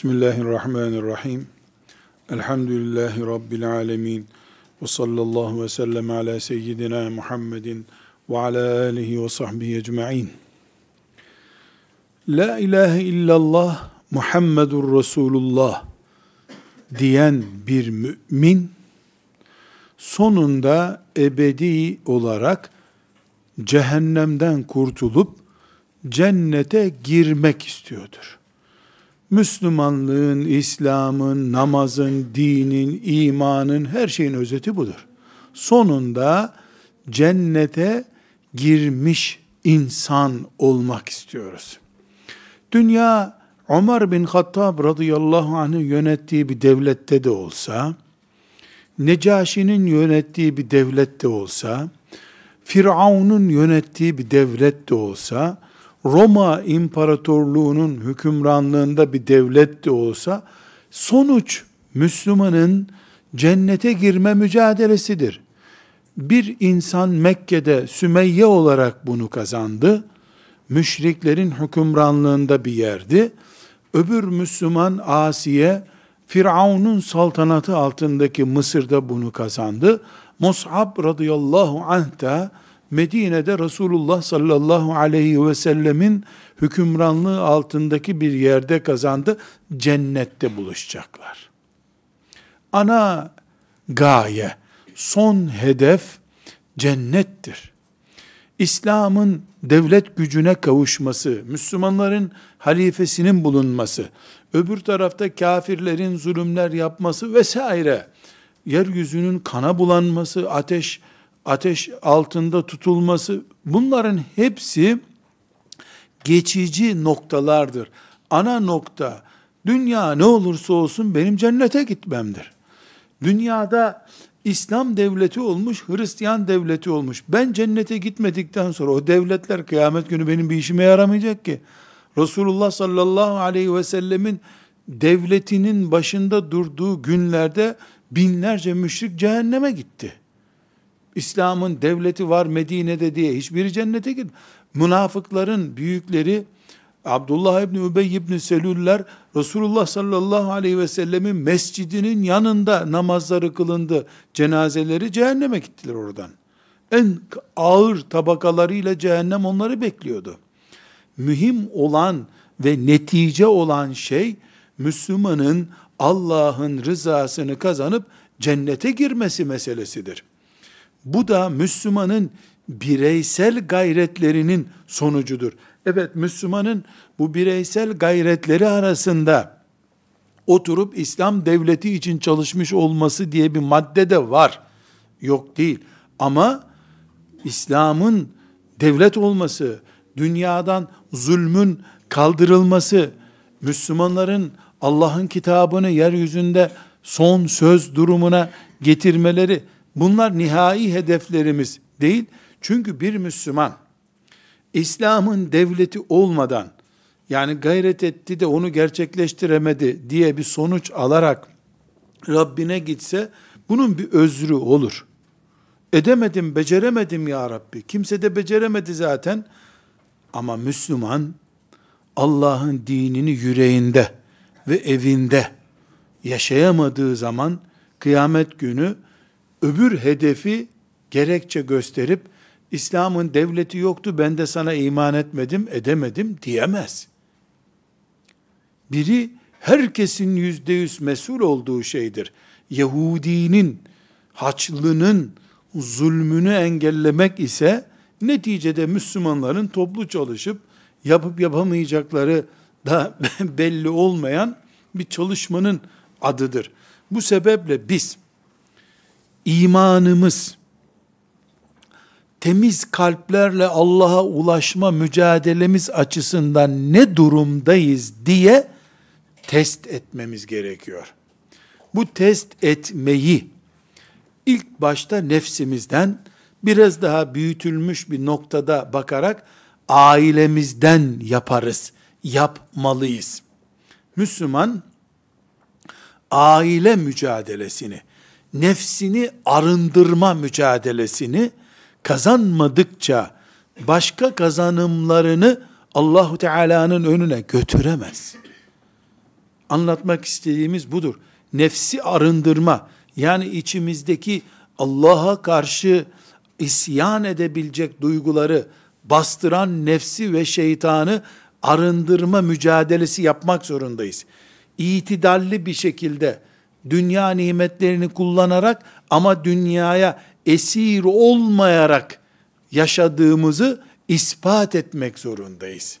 Bismillahirrahmanirrahim. Elhamdülillahi Rabbil alemin. Ve sallallahu ve sellem ala seyyidina Muhammedin ve ala alihi ve sahbihi ecma'in. La ilahe illallah Muhammedur Resulullah diyen bir mümin sonunda ebedi olarak cehennemden kurtulup cennete girmek istiyordur. Müslümanlığın, İslam'ın, namazın, dinin, imanın her şeyin özeti budur. Sonunda cennete girmiş insan olmak istiyoruz. Dünya Ömer bin Hattab radıyallahu anh'ın yönettiği bir devlette de olsa, Necaşi'nin yönettiği bir devlette olsa, Firavun'un yönettiği bir devlet de olsa, Roma İmparatorluğu'nun hükümranlığında bir devlet de olsa, sonuç Müslümanın cennete girme mücadelesidir. Bir insan Mekke'de Sümeyye olarak bunu kazandı. Müşriklerin hükümranlığında bir yerdi. Öbür Müslüman Asiye, Firavun'un saltanatı altındaki Mısır'da bunu kazandı. Mus'ab radıyallahu anh da Medine'de Resulullah sallallahu aleyhi ve sellemin hükümranlığı altındaki bir yerde kazandı. Cennette buluşacaklar. Ana gaye, son hedef cennettir. İslam'ın devlet gücüne kavuşması, Müslümanların halifesinin bulunması, öbür tarafta kafirlerin zulümler yapması vesaire, yeryüzünün kana bulanması, ateş ateş altında tutulması bunların hepsi geçici noktalardır. Ana nokta dünya ne olursa olsun benim cennete gitmemdir. Dünyada İslam devleti olmuş, Hristiyan devleti olmuş. Ben cennete gitmedikten sonra o devletler kıyamet günü benim bir işime yaramayacak ki. Resulullah sallallahu aleyhi ve sellemin devletinin başında durduğu günlerde binlerce müşrik cehenneme gitti. İslam'ın devleti var Medine'de diye hiçbiri cennete git. Münafıkların büyükleri Abdullah İbni Übey İbni Selüller Resulullah sallallahu aleyhi ve sellemin mescidinin yanında namazları kılındı. Cenazeleri cehenneme gittiler oradan. En ağır tabakalarıyla cehennem onları bekliyordu. Mühim olan ve netice olan şey Müslümanın Allah'ın rızasını kazanıp cennete girmesi meselesidir. Bu da Müslümanın bireysel gayretlerinin sonucudur. Evet Müslümanın bu bireysel gayretleri arasında oturup İslam devleti için çalışmış olması diye bir madde de var. Yok değil. Ama İslam'ın devlet olması, dünyadan zulmün kaldırılması, Müslümanların Allah'ın kitabını yeryüzünde son söz durumuna getirmeleri Bunlar nihai hedeflerimiz değil. Çünkü bir Müslüman İslam'ın devleti olmadan yani gayret etti de onu gerçekleştiremedi diye bir sonuç alarak Rabbine gitse bunun bir özrü olur. Edemedim, beceremedim ya Rabbi. Kimse de beceremedi zaten. Ama Müslüman Allah'ın dinini yüreğinde ve evinde yaşayamadığı zaman kıyamet günü öbür hedefi gerekçe gösterip İslam'ın devleti yoktu ben de sana iman etmedim edemedim diyemez. Biri herkesin yüzde yüz mesul olduğu şeydir. Yahudinin, Haçlı'nın zulmünü engellemek ise neticede Müslümanların toplu çalışıp yapıp yapamayacakları da belli olmayan bir çalışmanın adıdır. Bu sebeple biz imanımız, temiz kalplerle Allah'a ulaşma mücadelemiz açısından ne durumdayız diye test etmemiz gerekiyor. Bu test etmeyi ilk başta nefsimizden biraz daha büyütülmüş bir noktada bakarak ailemizden yaparız, yapmalıyız. Müslüman aile mücadelesini nefsini arındırma mücadelesini kazanmadıkça başka kazanımlarını Allahu Teala'nın önüne götüremez. anlatmak istediğimiz budur. Nefsi arındırma, yani içimizdeki Allah'a karşı isyan edebilecek duyguları bastıran nefsi ve şeytanı arındırma mücadelesi yapmak zorundayız. İtidalli bir şekilde dünya nimetlerini kullanarak ama dünyaya esir olmayarak yaşadığımızı ispat etmek zorundayız.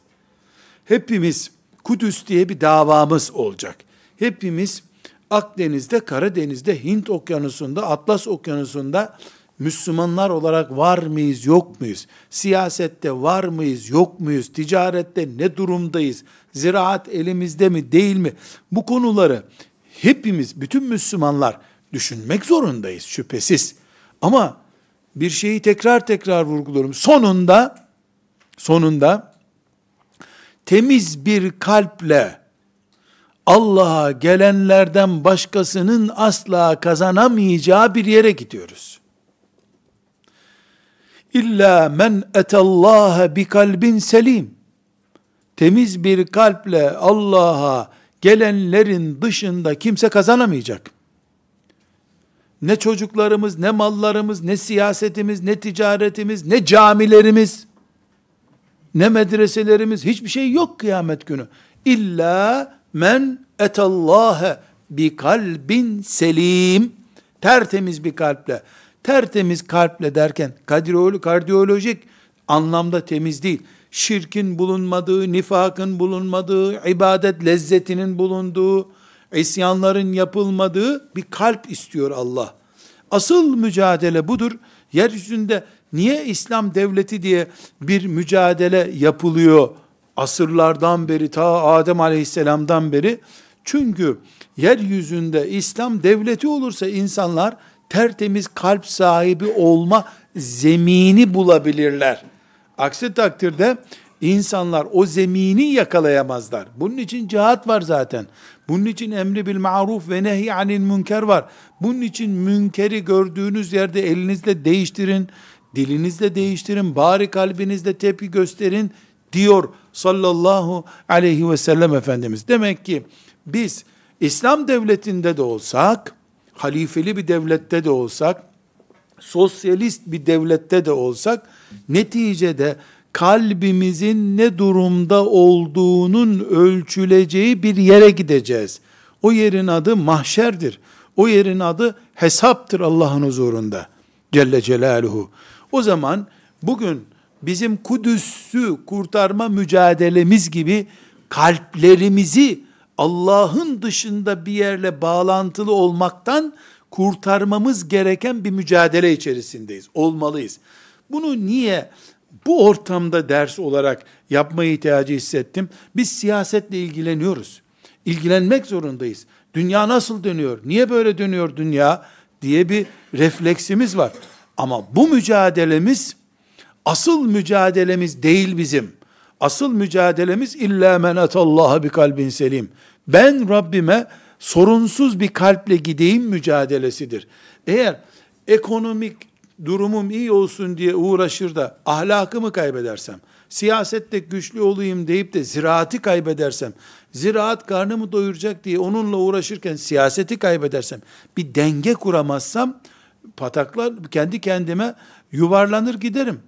Hepimiz Kudüs diye bir davamız olacak. Hepimiz Akdeniz'de, Karadeniz'de, Hint okyanusunda, Atlas okyanusunda Müslümanlar olarak var mıyız, yok muyuz? Siyasette var mıyız, yok muyuz? Ticarette ne durumdayız? Ziraat elimizde mi, değil mi? Bu konuları hepimiz, bütün Müslümanlar düşünmek zorundayız şüphesiz. Ama bir şeyi tekrar tekrar vurguluyorum. Sonunda, sonunda temiz bir kalple Allah'a gelenlerden başkasının asla kazanamayacağı bir yere gidiyoruz. İlla men etallaha bi kalbin selim. Temiz bir kalple Allah'a gelenlerin dışında kimse kazanamayacak. Ne çocuklarımız, ne mallarımız, ne siyasetimiz, ne ticaretimiz, ne camilerimiz, ne medreselerimiz, hiçbir şey yok kıyamet günü. İlla men etallâhe bi kalbin selim. Tertemiz bir kalple. Tertemiz kalple derken kardiyolojik anlamda temiz değil. Şirkin bulunmadığı, nifakın bulunmadığı, ibadet lezzetinin bulunduğu, isyanların yapılmadığı bir kalp istiyor Allah. Asıl mücadele budur. Yeryüzünde niye İslam devleti diye bir mücadele yapılıyor asırlardan beri ta Adem aleyhisselamdan beri çünkü yeryüzünde İslam devleti olursa insanlar tertemiz kalp sahibi olma zemini bulabilirler. Aksi takdirde insanlar o zemini yakalayamazlar. Bunun için cihat var zaten. Bunun için emri bil maruf ve nehy anil münker var. Bunun için münkeri gördüğünüz yerde elinizle değiştirin, dilinizle değiştirin, bari kalbinizle tepki gösterin diyor sallallahu aleyhi ve sellem Efendimiz. Demek ki biz İslam devletinde de olsak, halifeli bir devlette de olsak, sosyalist bir devlette de olsak, neticede kalbimizin ne durumda olduğunun ölçüleceği bir yere gideceğiz. O yerin adı mahşerdir. O yerin adı hesaptır Allah'ın huzurunda. Celle Celaluhu. O zaman bugün bizim Kudüs'ü kurtarma mücadelemiz gibi kalplerimizi Allah'ın dışında bir yerle bağlantılı olmaktan kurtarmamız gereken bir mücadele içerisindeyiz. Olmalıyız. Bunu niye bu ortamda ders olarak yapma ihtiyacı hissettim? Biz siyasetle ilgileniyoruz. İlgilenmek zorundayız. Dünya nasıl dönüyor? Niye böyle dönüyor dünya? diye bir refleksimiz var. Ama bu mücadelemiz Asıl mücadelemiz değil bizim. Asıl mücadelemiz illa men atallaha bir kalbin selim. Ben Rabbime sorunsuz bir kalple gideyim mücadelesidir. Eğer ekonomik durumum iyi olsun diye uğraşır da ahlakımı kaybedersem, siyasette güçlü olayım deyip de ziraati kaybedersem, ziraat karnımı doyuracak diye onunla uğraşırken siyaseti kaybedersem, bir denge kuramazsam, pataklar kendi kendime yuvarlanır giderim.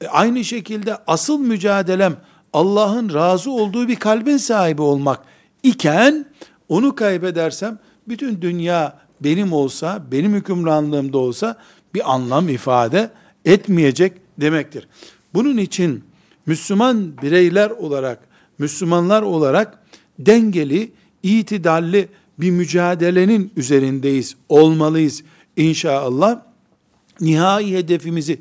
E, aynı şekilde asıl mücadelem Allah'ın razı olduğu bir kalbin sahibi olmak iken onu kaybedersem bütün dünya benim olsa, benim hükümranlığımda olsa bir anlam ifade etmeyecek demektir. Bunun için Müslüman bireyler olarak, Müslümanlar olarak dengeli, itidalli bir mücadelenin üzerindeyiz, olmalıyız inşallah. Nihai hedefimizi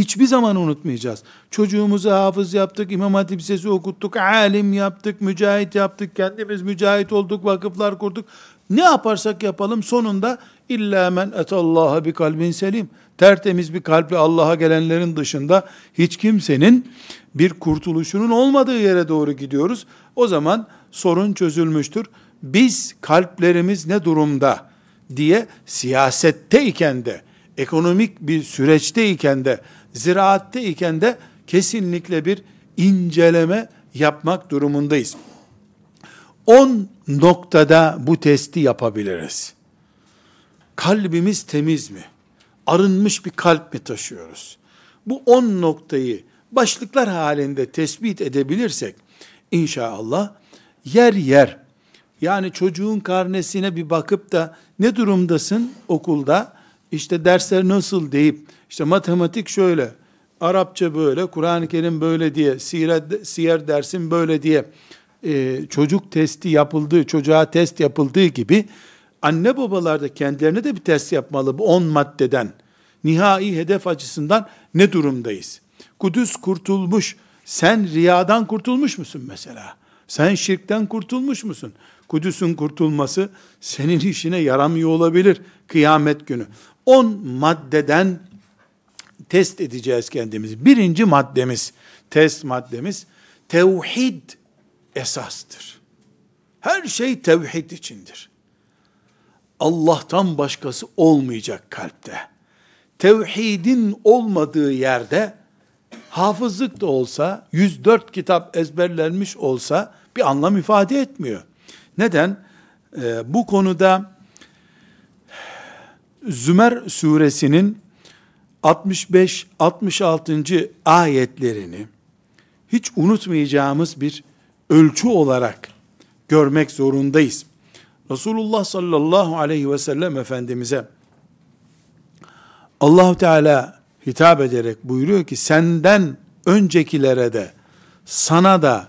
Hiçbir zaman unutmayacağız. Çocuğumuzu hafız yaptık, İmam Hatip Lisesi okuttuk, alim yaptık, mücahit yaptık, kendimiz mücahit olduk, vakıflar kurduk. Ne yaparsak yapalım sonunda illa men etallaha bir kalbin selim. Tertemiz bir kalple Allah'a gelenlerin dışında hiç kimsenin bir kurtuluşunun olmadığı yere doğru gidiyoruz. O zaman sorun çözülmüştür. Biz kalplerimiz ne durumda diye siyasetteyken de ekonomik bir süreçteyken de ziraatte iken de kesinlikle bir inceleme yapmak durumundayız. 10 noktada bu testi yapabiliriz. Kalbimiz temiz mi? Arınmış bir kalp mi taşıyoruz? Bu 10 noktayı başlıklar halinde tespit edebilirsek inşallah yer yer yani çocuğun karnesine bir bakıp da ne durumdasın okulda işte dersler nasıl deyip işte matematik şöyle Arapça böyle, Kur'an-ı Kerim böyle diye, siyer, siyer dersin böyle diye e, çocuk testi yapıldığı, çocuğa test yapıldığı gibi anne babalar da kendilerine de bir test yapmalı bu 10 maddeden. Nihai hedef açısından ne durumdayız? Kudüs kurtulmuş, sen riyadan kurtulmuş musun mesela? Sen şirkten kurtulmuş musun? Kudüs'ün kurtulması senin işine yaramıyor olabilir kıyamet günü. 10 maddeden test edeceğiz kendimizi. Birinci maddemiz, test maddemiz, tevhid esastır. Her şey tevhid içindir. Allah'tan başkası olmayacak kalpte. Tevhidin olmadığı yerde hafızlık da olsa, 104 kitap ezberlenmiş olsa bir anlam ifade etmiyor. Neden? Ee, bu konuda Zümer suresinin 65-66. ayetlerini hiç unutmayacağımız bir ölçü olarak görmek zorundayız. Resulullah sallallahu aleyhi ve sellem Efendimiz'e Allahu Teala hitap ederek buyuruyor ki senden öncekilere de sana da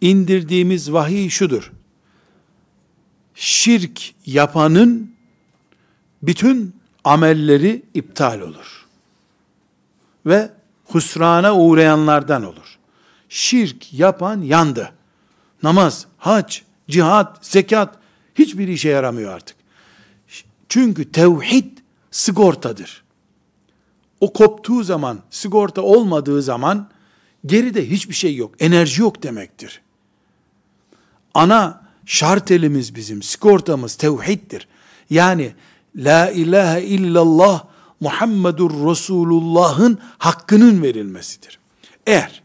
indirdiğimiz vahiy şudur. Şirk yapanın bütün amelleri iptal olur. Ve husrana uğrayanlardan olur. Şirk yapan yandı. Namaz, hac, cihat, zekat hiçbir işe yaramıyor artık. Çünkü tevhid sigortadır. O koptuğu zaman, sigorta olmadığı zaman geride hiçbir şey yok. Enerji yok demektir. Ana şart elimiz bizim, sigortamız tevhiddir. Yani la ilahe illallah Muhammedur Resulullah'ın hakkının verilmesidir. Eğer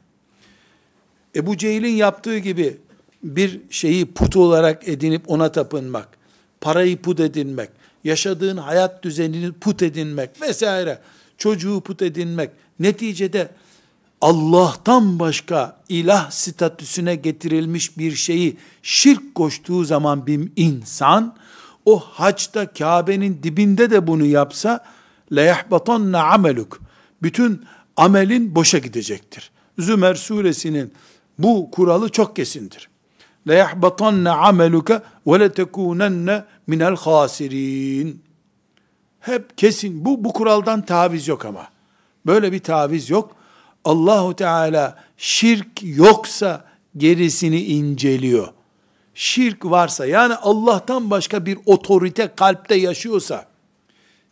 Ebu Cehil'in yaptığı gibi bir şeyi put olarak edinip ona tapınmak, parayı put edinmek, yaşadığın hayat düzenini put edinmek vesaire, çocuğu put edinmek, neticede Allah'tan başka ilah statüsüne getirilmiş bir şeyi şirk koştuğu zaman bir insan, o haçta Kabe'nin dibinde de bunu yapsa, leyahbatanna ameluk. Bütün amelin boşa gidecektir. Zümer suresinin bu kuralı çok kesindir. leyahbatanna ameluka letekunenne minel hasirin. Hep kesin. Bu bu kuraldan taviz yok ama. Böyle bir taviz yok. Allahu Teala şirk yoksa gerisini inceliyor. Şirk varsa yani Allah'tan başka bir otorite kalpte yaşıyorsa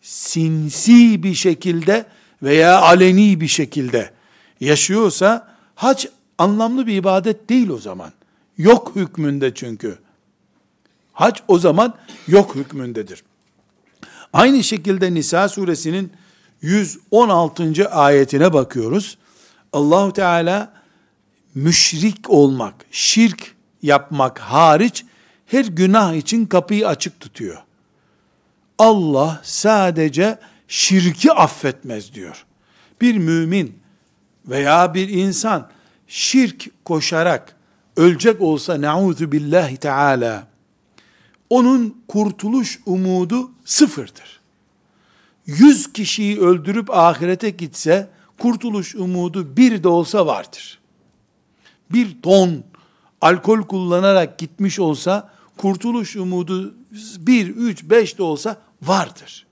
sinsi bir şekilde veya aleni bir şekilde yaşıyorsa hac anlamlı bir ibadet değil o zaman. Yok hükmünde çünkü. Hac o zaman yok hükmündedir. Aynı şekilde Nisa suresinin 116. ayetine bakıyoruz. Allahu Teala müşrik olmak, şirk yapmak hariç her günah için kapıyı açık tutuyor. Allah sadece şirki affetmez diyor. Bir mümin veya bir insan şirk koşarak ölecek olsa nauzu billahi teala onun kurtuluş umudu sıfırdır. Yüz kişiyi öldürüp ahirete gitse kurtuluş umudu bir de olsa vardır. Bir ton alkol kullanarak gitmiş olsa kurtuluş umudu bir, üç, beş de olsa vardır.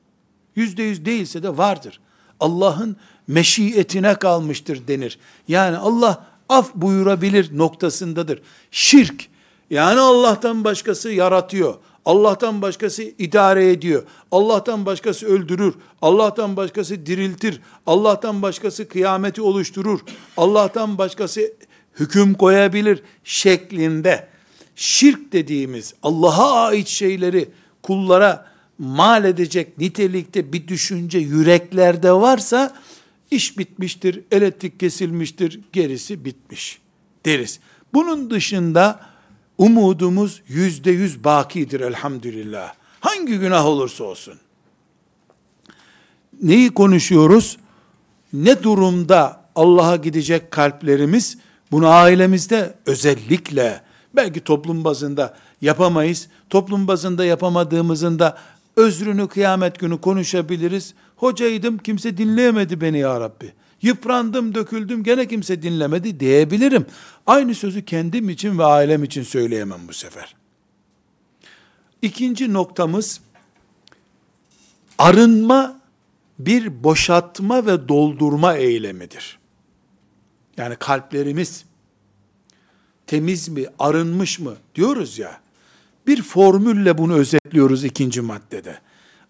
Yüzde yüz değilse de vardır. Allah'ın meşiyetine kalmıştır denir. Yani Allah af buyurabilir noktasındadır. Şirk, yani Allah'tan başkası yaratıyor. Allah'tan başkası idare ediyor. Allah'tan başkası öldürür. Allah'tan başkası diriltir. Allah'tan başkası kıyameti oluşturur. Allah'tan başkası hüküm koyabilir şeklinde şirk dediğimiz Allah'a ait şeyleri kullara mal edecek nitelikte bir düşünce yüreklerde varsa iş bitmiştir, elektrik kesilmiştir, gerisi bitmiş deriz. Bunun dışında umudumuz yüzde yüz bakidir elhamdülillah. Hangi günah olursa olsun. Neyi konuşuyoruz? Ne durumda Allah'a gidecek kalplerimiz? Bunu ailemizde özellikle belki toplum bazında yapamayız. Toplum bazında yapamadığımızın da özrünü kıyamet günü konuşabiliriz. Hocaydım kimse dinleyemedi beni ya Rabbi. Yıprandım, döküldüm, gene kimse dinlemedi diyebilirim. Aynı sözü kendim için ve ailem için söyleyemem bu sefer. İkinci noktamız, arınma bir boşaltma ve doldurma eylemidir. Yani kalplerimiz temiz mi, arınmış mı diyoruz ya, bir formülle bunu özetliyoruz ikinci maddede.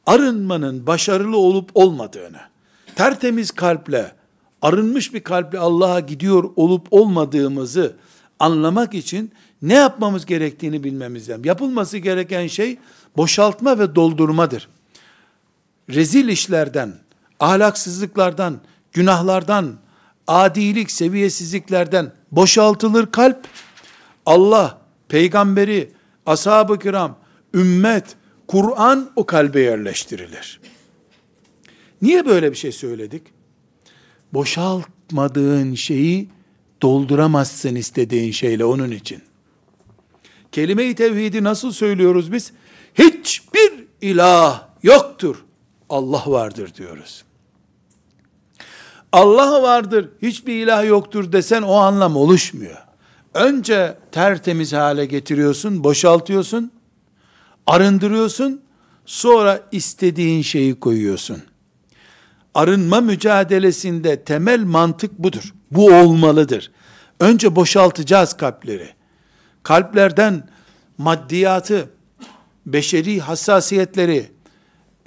Arınmanın başarılı olup olmadığını, tertemiz kalple, arınmış bir kalple Allah'a gidiyor olup olmadığımızı anlamak için ne yapmamız gerektiğini bilmemiz lazım. Yapılması gereken şey boşaltma ve doldurmadır. Rezil işlerden, ahlaksızlıklardan, günahlardan, adilik, seviyesizliklerden boşaltılır kalp. Allah, peygamberi, ashab-ı kiram, ümmet, Kur'an o kalbe yerleştirilir. Niye böyle bir şey söyledik? Boşaltmadığın şeyi dolduramazsın istediğin şeyle onun için. Kelime-i tevhidi nasıl söylüyoruz biz? Hiçbir ilah yoktur. Allah vardır diyoruz. Allah vardır, hiçbir ilah yoktur desen o anlam oluşmuyor. Önce tertemiz hale getiriyorsun, boşaltıyorsun, arındırıyorsun, sonra istediğin şeyi koyuyorsun. Arınma mücadelesinde temel mantık budur. Bu olmalıdır. Önce boşaltacağız kalpleri. Kalplerden maddiyatı, beşeri hassasiyetleri,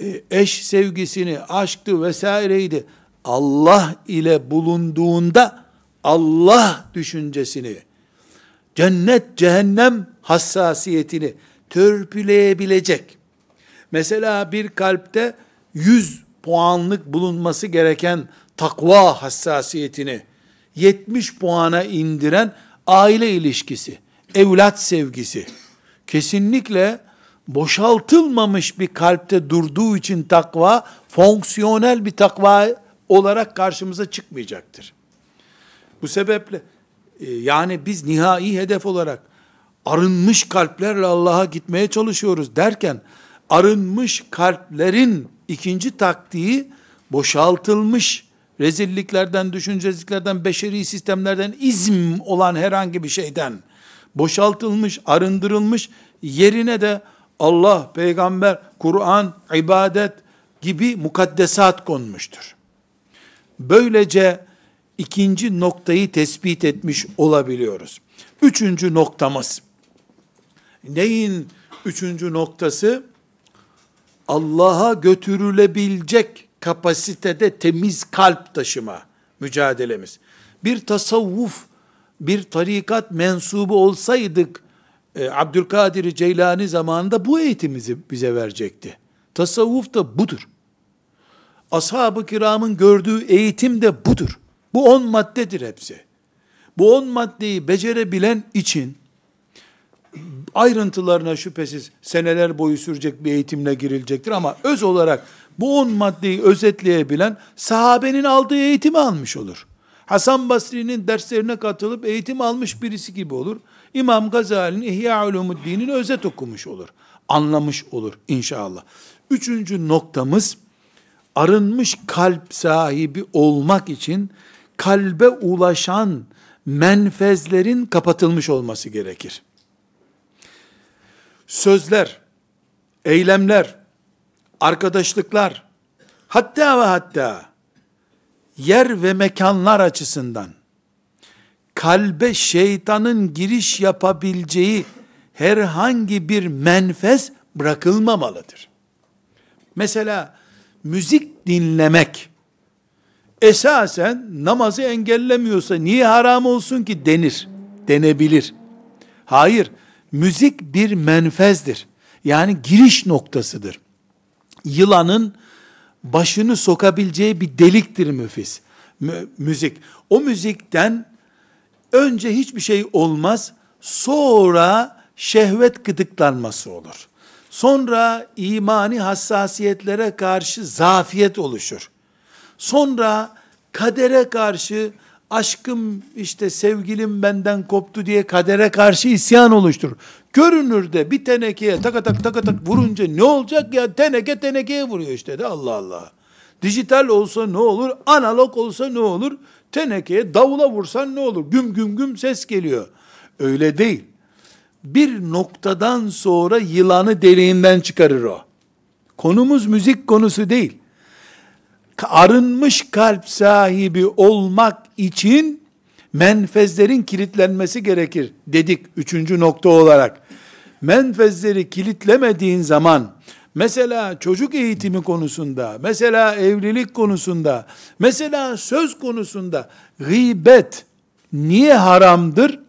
e, eş sevgisini, aşktı vesaireydi. Allah ile bulunduğunda Allah düşüncesini, cennet cehennem hassasiyetini törpüleyebilecek. Mesela bir kalpte 100 puanlık bulunması gereken takva hassasiyetini 70 puana indiren aile ilişkisi, evlat sevgisi kesinlikle boşaltılmamış bir kalpte durduğu için takva fonksiyonel bir takva olarak karşımıza çıkmayacaktır. Bu sebeple yani biz nihai hedef olarak arınmış kalplerle Allah'a gitmeye çalışıyoruz derken arınmış kalplerin ikinci taktiği boşaltılmış rezilliklerden, düşüncesizliklerden, beşeri sistemlerden, izm olan herhangi bir şeyden boşaltılmış, arındırılmış, yerine de Allah, peygamber, Kur'an, ibadet gibi mukaddesat konmuştur. Böylece ikinci noktayı tespit etmiş olabiliyoruz. Üçüncü noktamız. Neyin üçüncü noktası? Allah'a götürülebilecek kapasitede temiz kalp taşıma mücadelemiz. Bir tasavvuf, bir tarikat mensubu olsaydık, e, Abdülkadir Ceylani zamanında bu eğitimizi bize verecekti. Tasavvuf da budur. Ashab-ı kiramın gördüğü eğitim de budur. Bu on maddedir hepsi. Bu on maddeyi becerebilen için ayrıntılarına şüphesiz seneler boyu sürecek bir eğitimle girilecektir ama öz olarak bu on maddeyi özetleyebilen sahabenin aldığı eğitimi almış olur. Hasan Basri'nin derslerine katılıp eğitim almış birisi gibi olur. İmam Gazali'nin İhya Ulumuddin'in özet okumuş olur. Anlamış olur inşallah. Üçüncü noktamız arınmış kalp sahibi olmak için kalbe ulaşan menfezlerin kapatılmış olması gerekir. Sözler, eylemler, arkadaşlıklar, hatta ve hatta yer ve mekanlar açısından kalbe şeytanın giriş yapabileceği herhangi bir menfez bırakılmamalıdır. Mesela müzik dinlemek esasen namazı engellemiyorsa niye haram olsun ki denir, denebilir. Hayır, müzik bir menfezdir. Yani giriş noktasıdır. Yılanın başını sokabileceği bir deliktir müfis. müzik. O müzikten önce hiçbir şey olmaz, sonra şehvet gıdıklanması olur. Sonra imani hassasiyetlere karşı zafiyet oluşur. Sonra kadere karşı aşkım işte sevgilim benden koptu diye kadere karşı isyan oluşturur. Görünürde bir tenekeye tak tak tak tak vurunca ne olacak ya teneke tenekeye vuruyor işte de Allah Allah. Dijital olsa ne olur? Analog olsa ne olur? Tenekeye davula vursan ne olur? Güm güm güm ses geliyor. Öyle değil. Bir noktadan sonra yılanı deliğinden çıkarır o. Konumuz müzik konusu değil. Arınmış kalp sahibi olmak için menfezlerin kilitlenmesi gerekir dedik üçüncü nokta olarak. Menfezleri kilitlemediğin zaman Mesela çocuk eğitimi konusunda, mesela evlilik konusunda, mesela söz konusunda gıybet niye haramdır?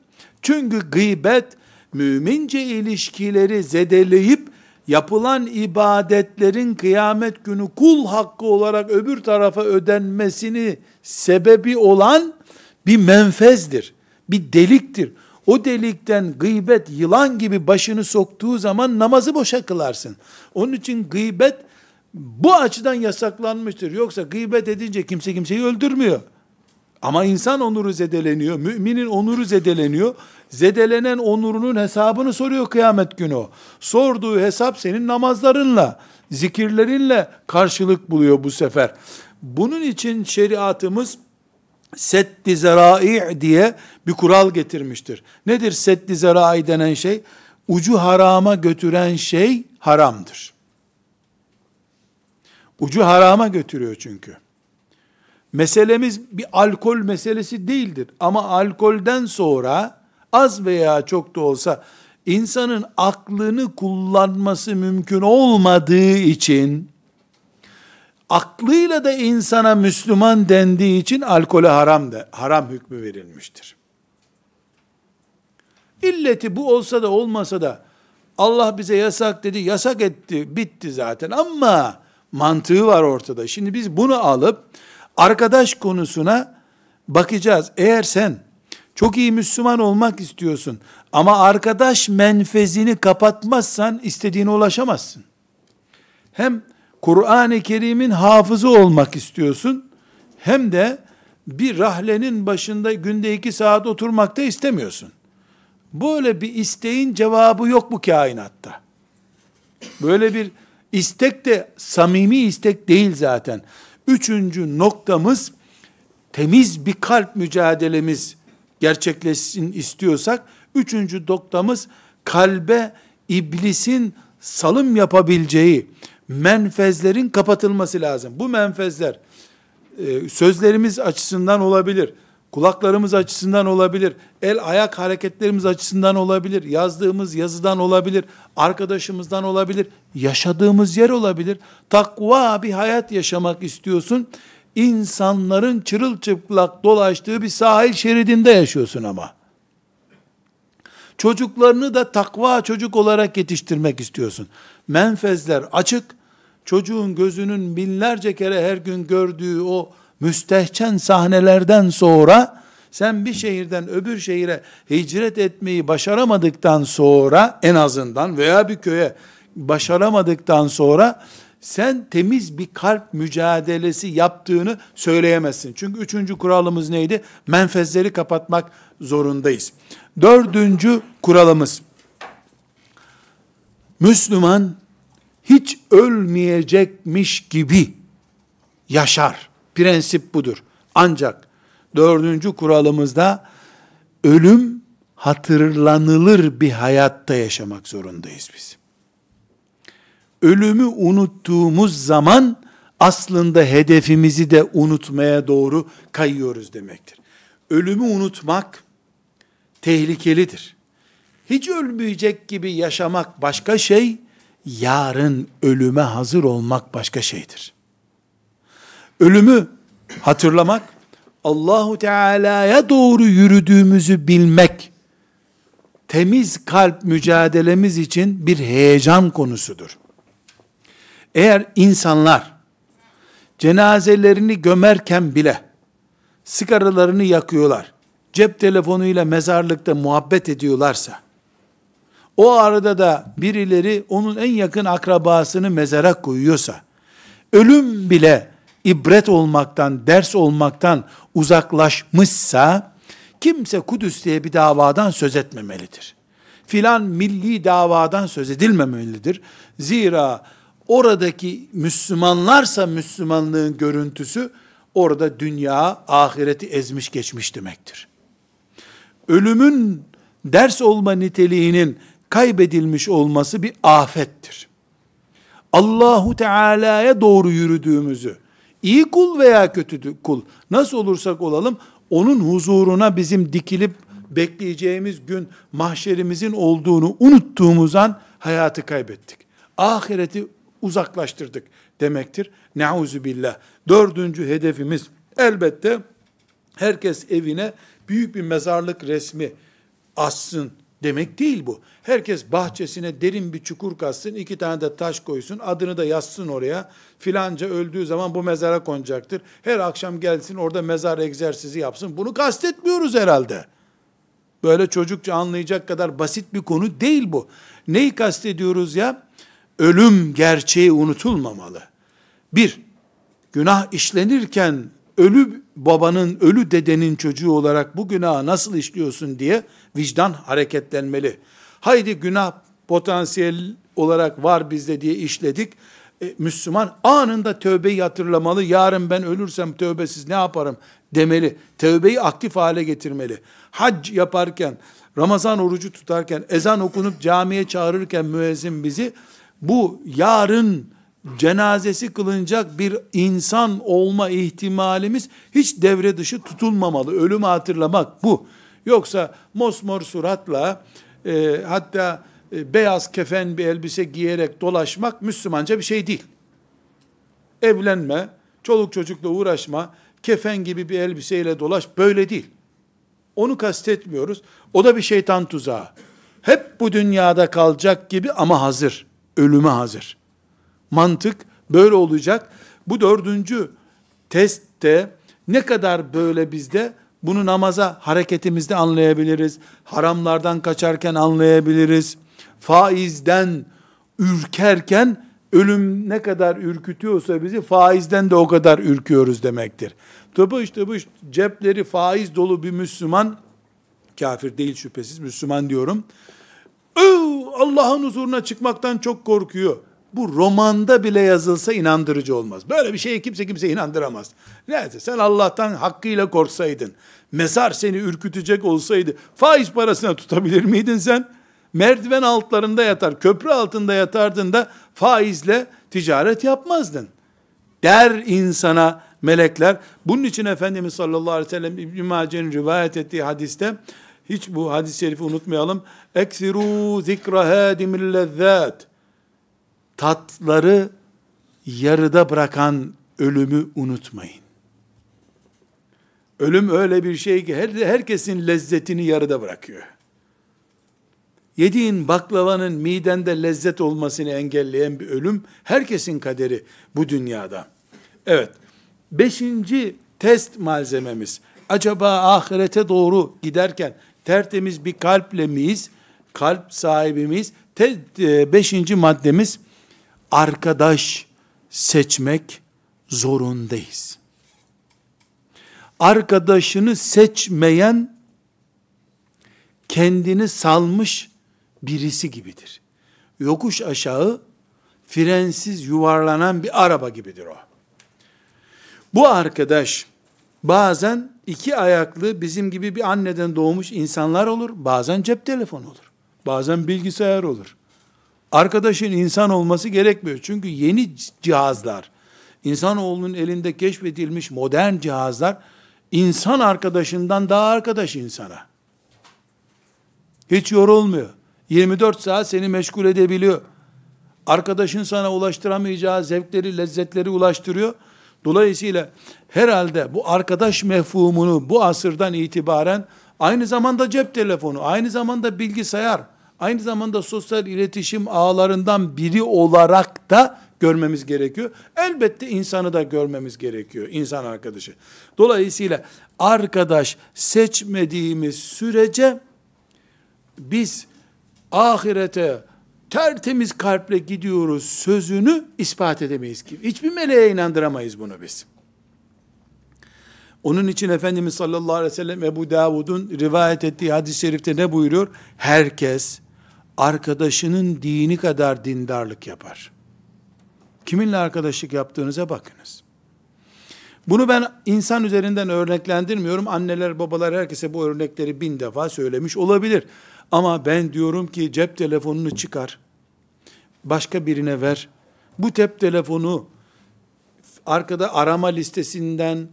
Çünkü gıybet mümince ilişkileri zedeleyip yapılan ibadetlerin kıyamet günü kul hakkı olarak öbür tarafa ödenmesini sebebi olan bir menfezdir. Bir deliktir. O delikten gıybet yılan gibi başını soktuğu zaman namazı boşa kılarsın. Onun için gıybet bu açıdan yasaklanmıştır. Yoksa gıybet edince kimse kimseyi öldürmüyor. Ama insan onuru zedeleniyor. Müminin onuru zedeleniyor. Zedelenen onurunun hesabını soruyor kıyamet günü o. Sorduğu hesap senin namazlarınla, zikirlerinle karşılık buluyor bu sefer. Bunun için şeriatımız seddi zerai diye bir kural getirmiştir. Nedir seddi zerai denen şey? Ucu harama götüren şey haramdır. Ucu harama götürüyor çünkü. Meselemiz bir alkol meselesi değildir. Ama alkolden sonra az veya çok da olsa insanın aklını kullanması mümkün olmadığı için aklıyla da insana Müslüman dendiği için alkole haram de, haram hükmü verilmiştir. İlleti bu olsa da olmasa da Allah bize yasak dedi, yasak etti, bitti zaten ama mantığı var ortada. Şimdi biz bunu alıp arkadaş konusuna bakacağız. Eğer sen çok iyi Müslüman olmak istiyorsun ama arkadaş menfezini kapatmazsan istediğine ulaşamazsın. Hem Kur'an-ı Kerim'in hafızı olmak istiyorsun, hem de bir rahlenin başında günde iki saat oturmak da istemiyorsun. Böyle bir isteğin cevabı yok bu kainatta. Böyle bir istek de samimi istek değil zaten. Üçüncü noktamız temiz bir kalp mücadelemiz gerçekleşsin istiyorsak, üçüncü noktamız kalbe iblisin salım yapabileceği, menfezlerin kapatılması lazım. Bu menfezler e, sözlerimiz açısından olabilir, kulaklarımız açısından olabilir, el ayak hareketlerimiz açısından olabilir, yazdığımız yazıdan olabilir, arkadaşımızdan olabilir, yaşadığımız yer olabilir. Takva bir hayat yaşamak istiyorsun. İnsanların çırılçıplak dolaştığı bir sahil şeridinde yaşıyorsun ama. Çocuklarını da takva çocuk olarak yetiştirmek istiyorsun. Menfezler açık, çocuğun gözünün binlerce kere her gün gördüğü o müstehcen sahnelerden sonra sen bir şehirden öbür şehire hicret etmeyi başaramadıktan sonra en azından veya bir köye başaramadıktan sonra sen temiz bir kalp mücadelesi yaptığını söyleyemezsin. Çünkü üçüncü kuralımız neydi? Menfezleri kapatmak zorundayız. Dördüncü kuralımız, Müslüman hiç ölmeyecekmiş gibi yaşar. Prensip budur. Ancak dördüncü kuralımızda ölüm hatırlanılır bir hayatta yaşamak zorundayız biz. Ölümü unuttuğumuz zaman aslında hedefimizi de unutmaya doğru kayıyoruz demektir. Ölümü unutmak tehlikelidir. Hiç ölmeyecek gibi yaşamak başka şey, yarın ölüme hazır olmak başka şeydir. Ölümü hatırlamak, Allahu Teala'ya doğru yürüdüğümüzü bilmek, temiz kalp mücadelemiz için bir heyecan konusudur. Eğer insanlar cenazelerini gömerken bile sigaralarını yakıyorlar, cep telefonuyla mezarlıkta muhabbet ediyorlarsa, o arada da birileri onun en yakın akrabasını mezara koyuyorsa, ölüm bile ibret olmaktan, ders olmaktan uzaklaşmışsa, kimse Kudüs diye bir davadan söz etmemelidir. Filan milli davadan söz edilmemelidir. Zira oradaki Müslümanlarsa Müslümanlığın görüntüsü, orada dünya ahireti ezmiş geçmiş demektir. Ölümün ders olma niteliğinin kaybedilmiş olması bir afettir. Allahu Teala'ya doğru yürüdüğümüzü, iyi kul veya kötü kul, nasıl olursak olalım, onun huzuruna bizim dikilip bekleyeceğimiz gün mahşerimizin olduğunu unuttuğumuz an hayatı kaybettik. Ahireti uzaklaştırdık demektir. Nauzu billah. Dördüncü hedefimiz elbette herkes evine büyük bir mezarlık resmi assın demek değil bu. Herkes bahçesine derin bir çukur kazsın, iki tane de taş koysun, adını da yazsın oraya. Filanca öldüğü zaman bu mezara konacaktır. Her akşam gelsin orada mezar egzersizi yapsın. Bunu kastetmiyoruz herhalde. Böyle çocukça anlayacak kadar basit bir konu değil bu. Neyi kastediyoruz ya? Ölüm gerçeği unutulmamalı. Bir, günah işlenirken ölü babanın, ölü dedenin çocuğu olarak bu günahı nasıl işliyorsun diye vicdan hareketlenmeli. Haydi günah potansiyel olarak var bizde diye işledik. E, Müslüman anında tövbeyi hatırlamalı. Yarın ben ölürsem tövbesiz ne yaparım demeli. Tövbeyi aktif hale getirmeli. Hac yaparken, Ramazan orucu tutarken, ezan okunup camiye çağırırken müezzin bizi bu yarın cenazesi kılınacak bir insan olma ihtimalimiz hiç devre dışı tutulmamalı. Ölümü hatırlamak bu. Yoksa mosmor suratla e, hatta e, beyaz kefen bir elbise giyerek dolaşmak Müslümanca bir şey değil. Evlenme, çoluk çocukla uğraşma, kefen gibi bir elbiseyle dolaş böyle değil. Onu kastetmiyoruz. O da bir şeytan tuzağı. Hep bu dünyada kalacak gibi ama hazır. Ölüme hazır. Mantık böyle olacak. Bu dördüncü testte ne kadar böyle bizde bunu namaza hareketimizde anlayabiliriz. Haramlardan kaçarken anlayabiliriz. Faizden ürkerken ölüm ne kadar ürkütüyorsa bizi faizden de o kadar ürküyoruz demektir. Tıpış tıpış cepleri faiz dolu bir Müslüman, kafir değil şüphesiz Müslüman diyorum. Allah'ın huzuruna çıkmaktan çok korkuyor bu romanda bile yazılsa inandırıcı olmaz. Böyle bir şeye kimse kimse inandıramaz. Neyse sen Allah'tan hakkıyla korksaydın, mezar seni ürkütecek olsaydı, faiz parasına tutabilir miydin sen? Merdiven altlarında yatar, köprü altında yatardın da faizle ticaret yapmazdın. Der insana melekler. Bunun için Efendimiz sallallahu aleyhi ve sellem İbn-i rivayet ettiği hadiste, hiç bu hadis-i şerifi unutmayalım. Eksiru zikra hadimil lezzat tatları yarıda bırakan ölümü unutmayın. Ölüm öyle bir şey ki her, herkesin lezzetini yarıda bırakıyor. Yediğin baklavanın midende lezzet olmasını engelleyen bir ölüm herkesin kaderi bu dünyada. Evet. Beşinci test malzememiz. Acaba ahirete doğru giderken tertemiz bir kalple miyiz? Kalp sahibimiz. Te, e, beşinci maddemiz arkadaş seçmek zorundayız. Arkadaşını seçmeyen kendini salmış birisi gibidir. Yokuş aşağı frensiz yuvarlanan bir araba gibidir o. Bu arkadaş bazen iki ayaklı bizim gibi bir anneden doğmuş insanlar olur. Bazen cep telefonu olur. Bazen bilgisayar olur arkadaşın insan olması gerekmiyor. Çünkü yeni cihazlar, insanoğlunun elinde keşfedilmiş modern cihazlar, insan arkadaşından daha arkadaş insana. Hiç yorulmuyor. 24 saat seni meşgul edebiliyor. Arkadaşın sana ulaştıramayacağı zevkleri, lezzetleri ulaştırıyor. Dolayısıyla herhalde bu arkadaş mefhumunu bu asırdan itibaren aynı zamanda cep telefonu, aynı zamanda bilgisayar, aynı zamanda sosyal iletişim ağlarından biri olarak da görmemiz gerekiyor. Elbette insanı da görmemiz gerekiyor, insan arkadaşı. Dolayısıyla arkadaş seçmediğimiz sürece biz ahirete tertemiz kalple gidiyoruz sözünü ispat edemeyiz ki. Hiçbir meleğe inandıramayız bunu biz. Onun için Efendimiz sallallahu aleyhi ve sellem Ebu Davud'un rivayet ettiği hadis-i şerifte ne buyuruyor? Herkes arkadaşının dini kadar dindarlık yapar. Kiminle arkadaşlık yaptığınıza bakınız. Bunu ben insan üzerinden örneklendirmiyorum. Anneler, babalar herkese bu örnekleri bin defa söylemiş olabilir. Ama ben diyorum ki cep telefonunu çıkar. Başka birine ver. Bu cep telefonu arkada arama listesinden,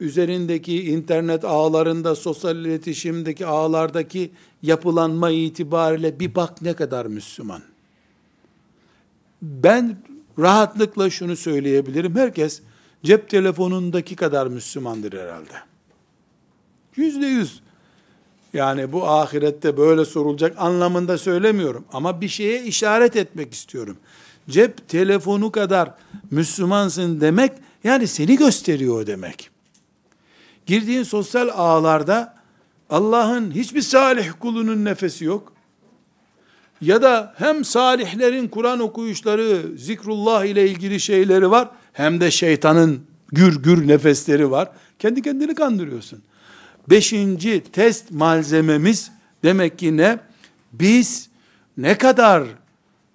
üzerindeki internet ağlarında, sosyal iletişimdeki ağlardaki yapılanma itibariyle bir bak ne kadar Müslüman. Ben rahatlıkla şunu söyleyebilirim. Herkes cep telefonundaki kadar Müslümandır herhalde. Yüzde yüz. Yani bu ahirette böyle sorulacak anlamında söylemiyorum. Ama bir şeye işaret etmek istiyorum. Cep telefonu kadar Müslümansın demek, yani seni gösteriyor demek. Girdiğin sosyal ağlarda Allah'ın hiçbir salih kulunun nefesi yok. Ya da hem salihlerin Kur'an okuyuşları, zikrullah ile ilgili şeyleri var, hem de şeytanın gür gür nefesleri var. Kendi kendini kandırıyorsun. Beşinci test malzememiz demek ki ne? Biz ne kadar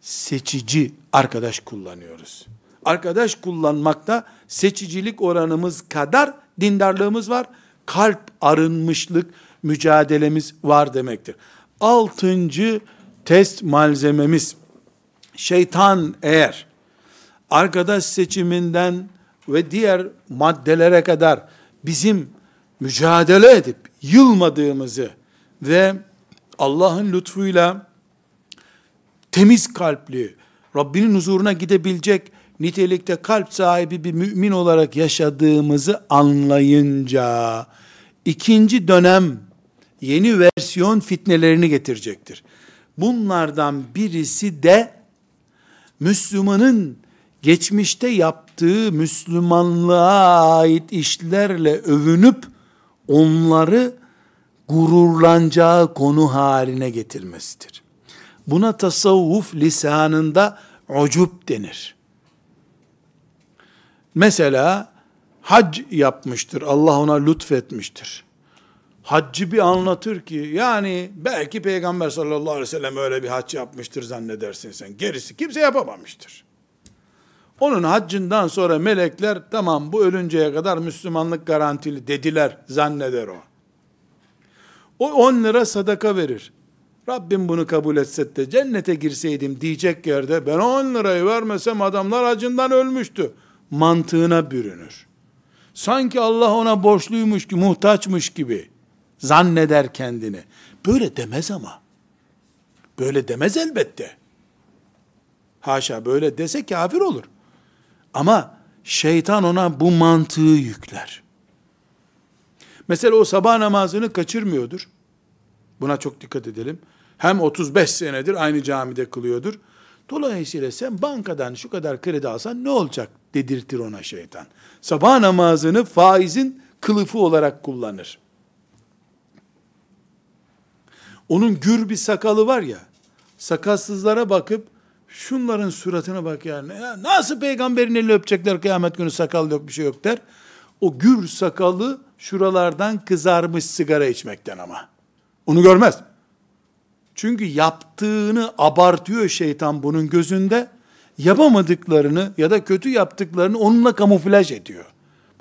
seçici arkadaş kullanıyoruz. Arkadaş kullanmakta seçicilik oranımız kadar dindarlığımız var. Kalp arınmışlık mücadelemiz var demektir. Altıncı test malzememiz şeytan eğer arkadaş seçiminden ve diğer maddelere kadar bizim mücadele edip yılmadığımızı ve Allah'ın lütfuyla temiz kalpli, Rabbinin huzuruna gidebilecek nitelikte kalp sahibi bir mümin olarak yaşadığımızı anlayınca ikinci dönem yeni versiyon fitnelerini getirecektir. Bunlardan birisi de Müslümanın geçmişte yaptığı Müslümanlığa ait işlerle övünüp onları gururlanacağı konu haline getirmesidir. Buna tasavvuf lisanında ucup denir. Mesela hac yapmıştır. Allah ona lütfetmiştir. Haccı bir anlatır ki yani belki Peygamber sallallahu aleyhi ve sellem öyle bir hac yapmıştır zannedersin sen. Gerisi kimse yapamamıştır. Onun haccından sonra melekler tamam bu ölünceye kadar Müslümanlık garantili dediler zanneder o. O 10 lira sadaka verir. Rabbim bunu kabul etse de cennete girseydim diyecek yerde ben 10 lirayı vermesem adamlar acından ölmüştü. Mantığına bürünür. Sanki Allah ona borçluymuş ki muhtaçmış gibi zanneder kendini. Böyle demez ama. Böyle demez elbette. Haşa böyle dese kafir olur. Ama şeytan ona bu mantığı yükler. Mesela o sabah namazını kaçırmıyordur. Buna çok dikkat edelim. Hem 35 senedir aynı camide kılıyordur. Dolayısıyla sen bankadan şu kadar kredi alsan ne olacak dedirtir ona şeytan. Sabah namazını faizin kılıfı olarak kullanır. Onun gür bir sakalı var ya, sakalsızlara bakıp şunların suratına bak yani. Ya nasıl peygamberin elini öpecekler kıyamet günü sakal yok bir şey yok der. O gür sakalı şuralardan kızarmış sigara içmekten ama. Onu görmez. Çünkü yaptığını abartıyor şeytan bunun gözünde. Yapamadıklarını ya da kötü yaptıklarını onunla kamuflaj ediyor.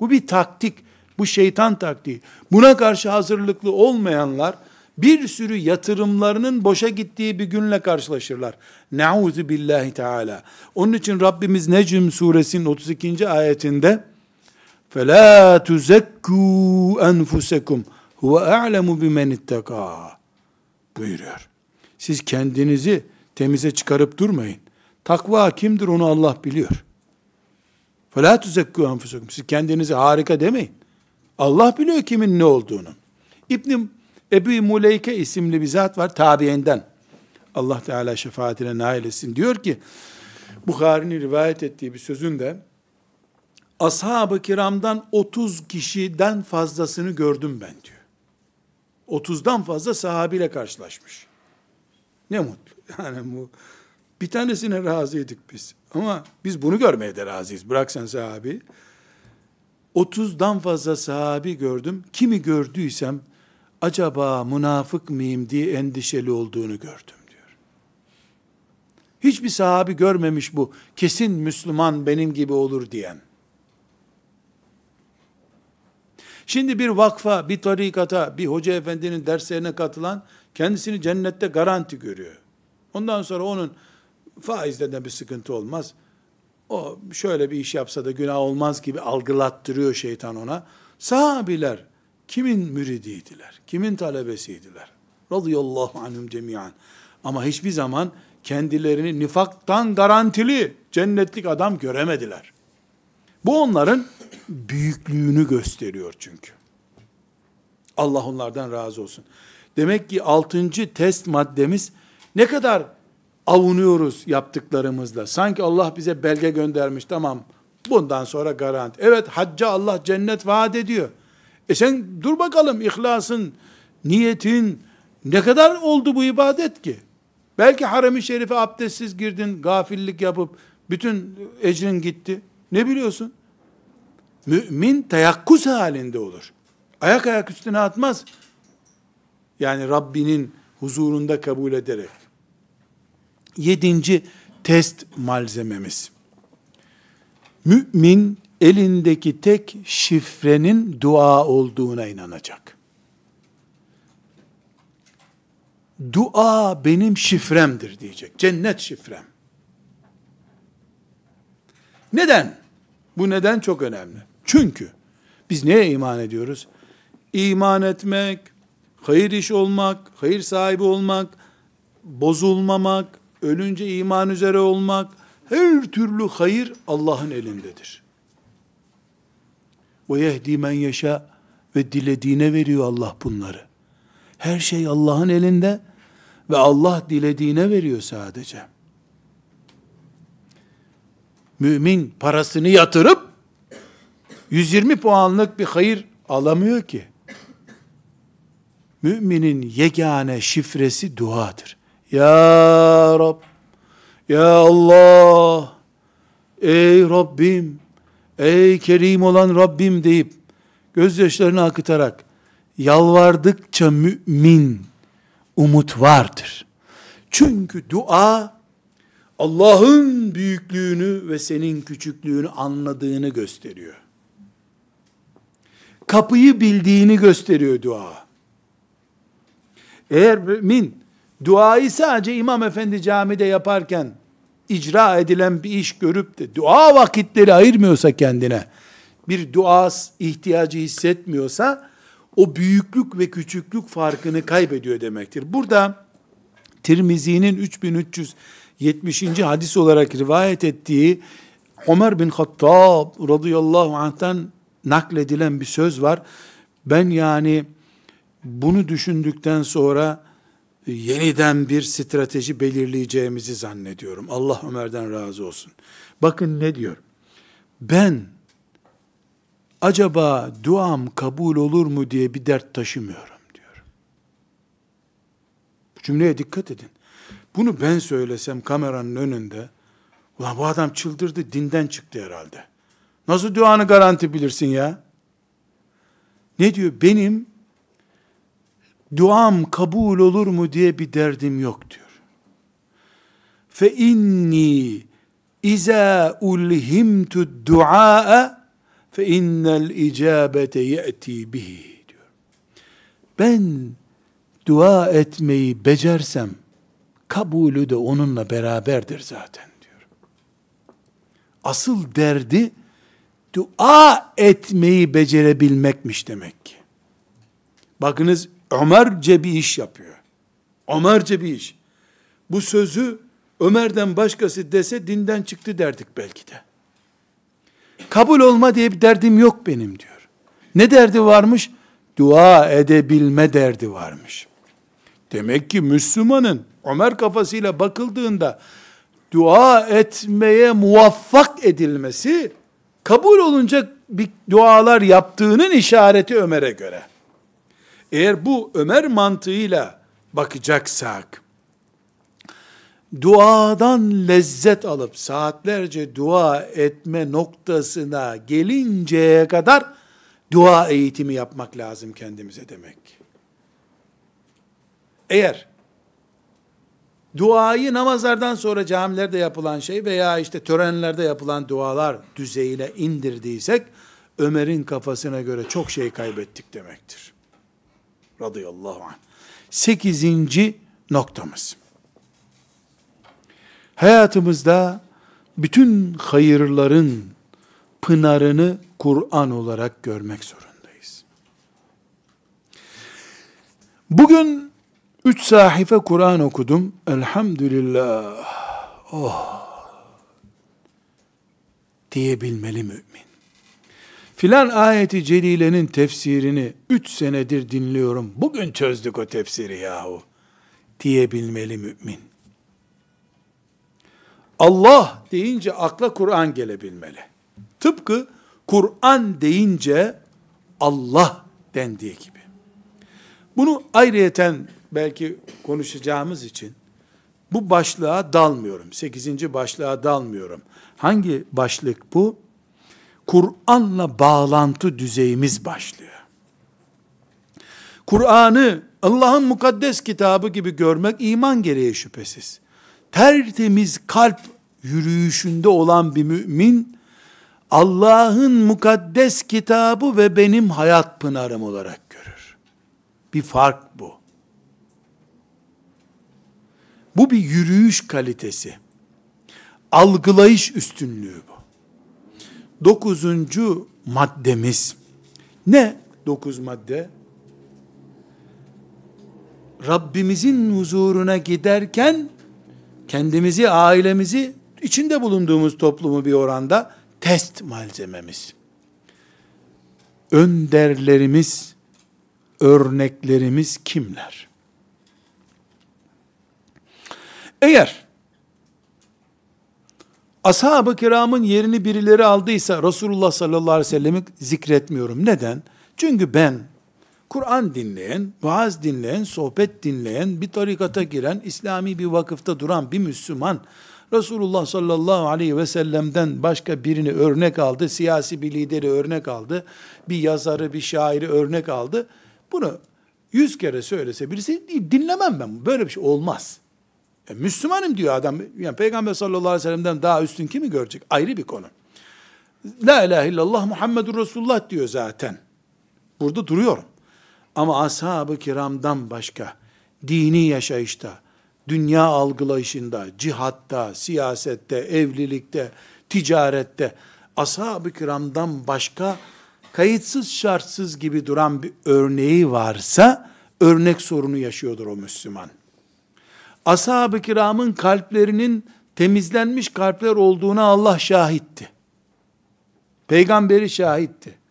Bu bir taktik. Bu şeytan taktiği. Buna karşı hazırlıklı olmayanlar bir sürü yatırımlarının boşa gittiği bir günle karşılaşırlar. Nauzu billahi teala. Onun için Rabbimiz Necm suresinin 32. ayetinde فَلَا تُزَكُّوا أَنْفُسَكُمْ هُوَ أَعْلَمُ بِمَنِ اتَّقَى buyuruyor. Siz kendinizi temize çıkarıp durmayın. Takva kimdir onu Allah biliyor. فَلَا تُزَكُّوا أَنْفُسَكُمْ Siz kendinizi harika demeyin. Allah biliyor kimin ne olduğunu. İbn Ebu Muleyke isimli bir zat var tabiinden. Allah Teala şefaatine nail etsin. Diyor ki Bukhari'nin rivayet ettiği bir sözünde ashab-ı kiramdan 30 kişiden fazlasını gördüm ben diyor. 30'dan fazla sahabiyle karşılaşmış. Ne mutlu. Yani bu bir tanesine razıydık biz. Ama biz bunu görmeye de razıyız. Bırak sen sahabi. 30'dan fazla sahabi gördüm. Kimi gördüysem acaba münafık mıyım diye endişeli olduğunu gördüm diyor. Hiçbir sahabi görmemiş bu. Kesin Müslüman benim gibi olur diyen. Şimdi bir vakfa, bir tarikata, bir hoca efendinin derslerine katılan kendisini cennette garanti görüyor. Ondan sonra onun faizde de bir sıkıntı olmaz. O şöyle bir iş yapsa da günah olmaz gibi algılattırıyor şeytan ona. Sahabiler kimin müridiydiler? Kimin talebesiydiler? Radıyallahu anhum cemiyan. Ama hiçbir zaman kendilerini nifaktan garantili cennetlik adam göremediler. Bu onların büyüklüğünü gösteriyor çünkü. Allah onlardan razı olsun. Demek ki altıncı test maddemiz ne kadar avunuyoruz yaptıklarımızla. Sanki Allah bize belge göndermiş tamam bundan sonra garanti. Evet hacca Allah cennet vaat ediyor. E sen dur bakalım ihlasın, niyetin ne kadar oldu bu ibadet ki? Belki harem-i şerife abdestsiz girdin, gafillik yapıp bütün ecrin gitti. Ne biliyorsun? Mümin teyakkuz halinde olur. Ayak ayak üstüne atmaz. Yani Rabbinin huzurunda kabul ederek. Yedinci test malzememiz. Mümin elindeki tek şifrenin dua olduğuna inanacak. Dua benim şifremdir diyecek. Cennet şifrem. Neden? Bu neden çok önemli. Çünkü biz neye iman ediyoruz? İman etmek, hayır iş olmak, hayır sahibi olmak, bozulmamak, ölünce iman üzere olmak, her türlü hayır Allah'ın elindedir. Ve yehdi men yaşa ve dilediğine veriyor Allah bunları. Her şey Allah'ın elinde ve Allah dilediğine veriyor sadece. Mümin parasını yatırıp 120 puanlık bir hayır alamıyor ki. Müminin yegane şifresi duadır. Ya Rab, Ya Allah, ey Rabbim, ey Kerim olan Rabbim deyip gözyaşlarını akıtarak yalvardıkça mümin umut vardır. Çünkü dua Allah'ın büyüklüğünü ve senin küçüklüğünü anladığını gösteriyor. Kapıyı bildiğini gösteriyor dua. Eğer mümin duayı sadece İmam Efendi camide yaparken icra edilen bir iş görüp de dua vakitleri ayırmıyorsa kendine, bir dua ihtiyacı hissetmiyorsa, o büyüklük ve küçüklük farkını kaybediyor demektir. Burada Tirmizi'nin 3370. hadis olarak rivayet ettiği Ömer bin Hattab radıyallahu anh'tan nakledilen bir söz var. Ben yani bunu düşündükten sonra yeniden bir strateji belirleyeceğimizi zannediyorum. Allah Ömer'den razı olsun. Bakın ne diyor? Ben acaba duam kabul olur mu diye bir dert taşımıyorum diyor. Bu cümleye dikkat edin. Bunu ben söylesem kameranın önünde, ulan bu adam çıldırdı, dinden çıktı herhalde. Nasıl duanı garanti bilirsin ya? Ne diyor? Benim duam kabul olur mu diye bir derdim yok diyor. Fe inni iza ulhimtu duaa fe innel icabete ye'ti bihi diyor. Ben dua etmeyi becersem kabulü de onunla beraberdir zaten diyor. Asıl derdi dua etmeyi becerebilmekmiş demek ki. Bakınız Ömerce bir iş yapıyor. Ömerce bir iş. Bu sözü Ömer'den başkası dese dinden çıktı derdik belki de. Kabul olma diye bir derdim yok benim diyor. Ne derdi varmış? Dua edebilme derdi varmış. Demek ki Müslümanın Ömer kafasıyla bakıldığında dua etmeye muvaffak edilmesi kabul olunca bir dualar yaptığının işareti Ömer'e göre. Eğer bu Ömer mantığıyla bakacaksak, duadan lezzet alıp saatlerce dua etme noktasına gelinceye kadar dua eğitimi yapmak lazım kendimize demek. Eğer duayı namazlardan sonra camilerde yapılan şey veya işte törenlerde yapılan dualar düzeyine indirdiysek Ömer'in kafasına göre çok şey kaybettik demektir. Radıyallahu anh. Sekizinci noktamız. Hayatımızda bütün hayırların pınarını Kur'an olarak görmek zorundayız. Bugün üç sahife Kur'an okudum. Elhamdülillah. Oh. Diyebilmeli mümin. Filan ayeti celilenin tefsirini üç senedir dinliyorum. Bugün çözdük o tefsiri yahu. Diyebilmeli mümin. Allah deyince akla Kur'an gelebilmeli. Tıpkı Kur'an deyince Allah dendiği gibi. Bunu ayrıyeten belki konuşacağımız için bu başlığa dalmıyorum. Sekizinci başlığa dalmıyorum. Hangi başlık bu? Kur'an'la bağlantı düzeyimiz başlıyor. Kur'an'ı Allah'ın mukaddes kitabı gibi görmek iman gereği şüphesiz. Tertemiz kalp yürüyüşünde olan bir mümin, Allah'ın mukaddes kitabı ve benim hayat pınarım olarak görür. Bir fark bu. Bu bir yürüyüş kalitesi. Algılayış üstünlüğü bu. Dokuzuncu maddemiz. Ne dokuz madde? Rabbimizin huzuruna giderken kendimizi, ailemizi, içinde bulunduğumuz toplumu bir oranda test malzememiz. Önderlerimiz, örneklerimiz kimler? Eğer ashab-ı kiramın yerini birileri aldıysa Resulullah sallallahu aleyhi ve sellem'i zikretmiyorum. Neden? Çünkü ben Kur'an dinleyen, vaaz dinleyen, sohbet dinleyen, bir tarikata giren, İslami bir vakıfta duran bir Müslüman, Resulullah sallallahu aleyhi ve sellem'den başka birini örnek aldı, siyasi bir lideri örnek aldı, bir yazarı, bir şairi örnek aldı. Bunu yüz kere söylese birisi dinlemem ben. Böyle bir şey olmaz. E, Müslümanım diyor adam. Yani Peygamber sallallahu aleyhi ve sellem'den daha üstün kimi görecek? Ayrı bir konu. La ilahe illallah Muhammedur Resulullah diyor zaten. Burada duruyorum. Ama ashab-ı kiramdan başka dini yaşayışta, dünya algılayışında, cihatta, siyasette, evlilikte, ticarette ashab-ı kiramdan başka kayıtsız şartsız gibi duran bir örneği varsa örnek sorunu yaşıyordur o Müslüman. Ashab-ı kiramın kalplerinin temizlenmiş kalpler olduğuna Allah şahitti. Peygamberi şahitti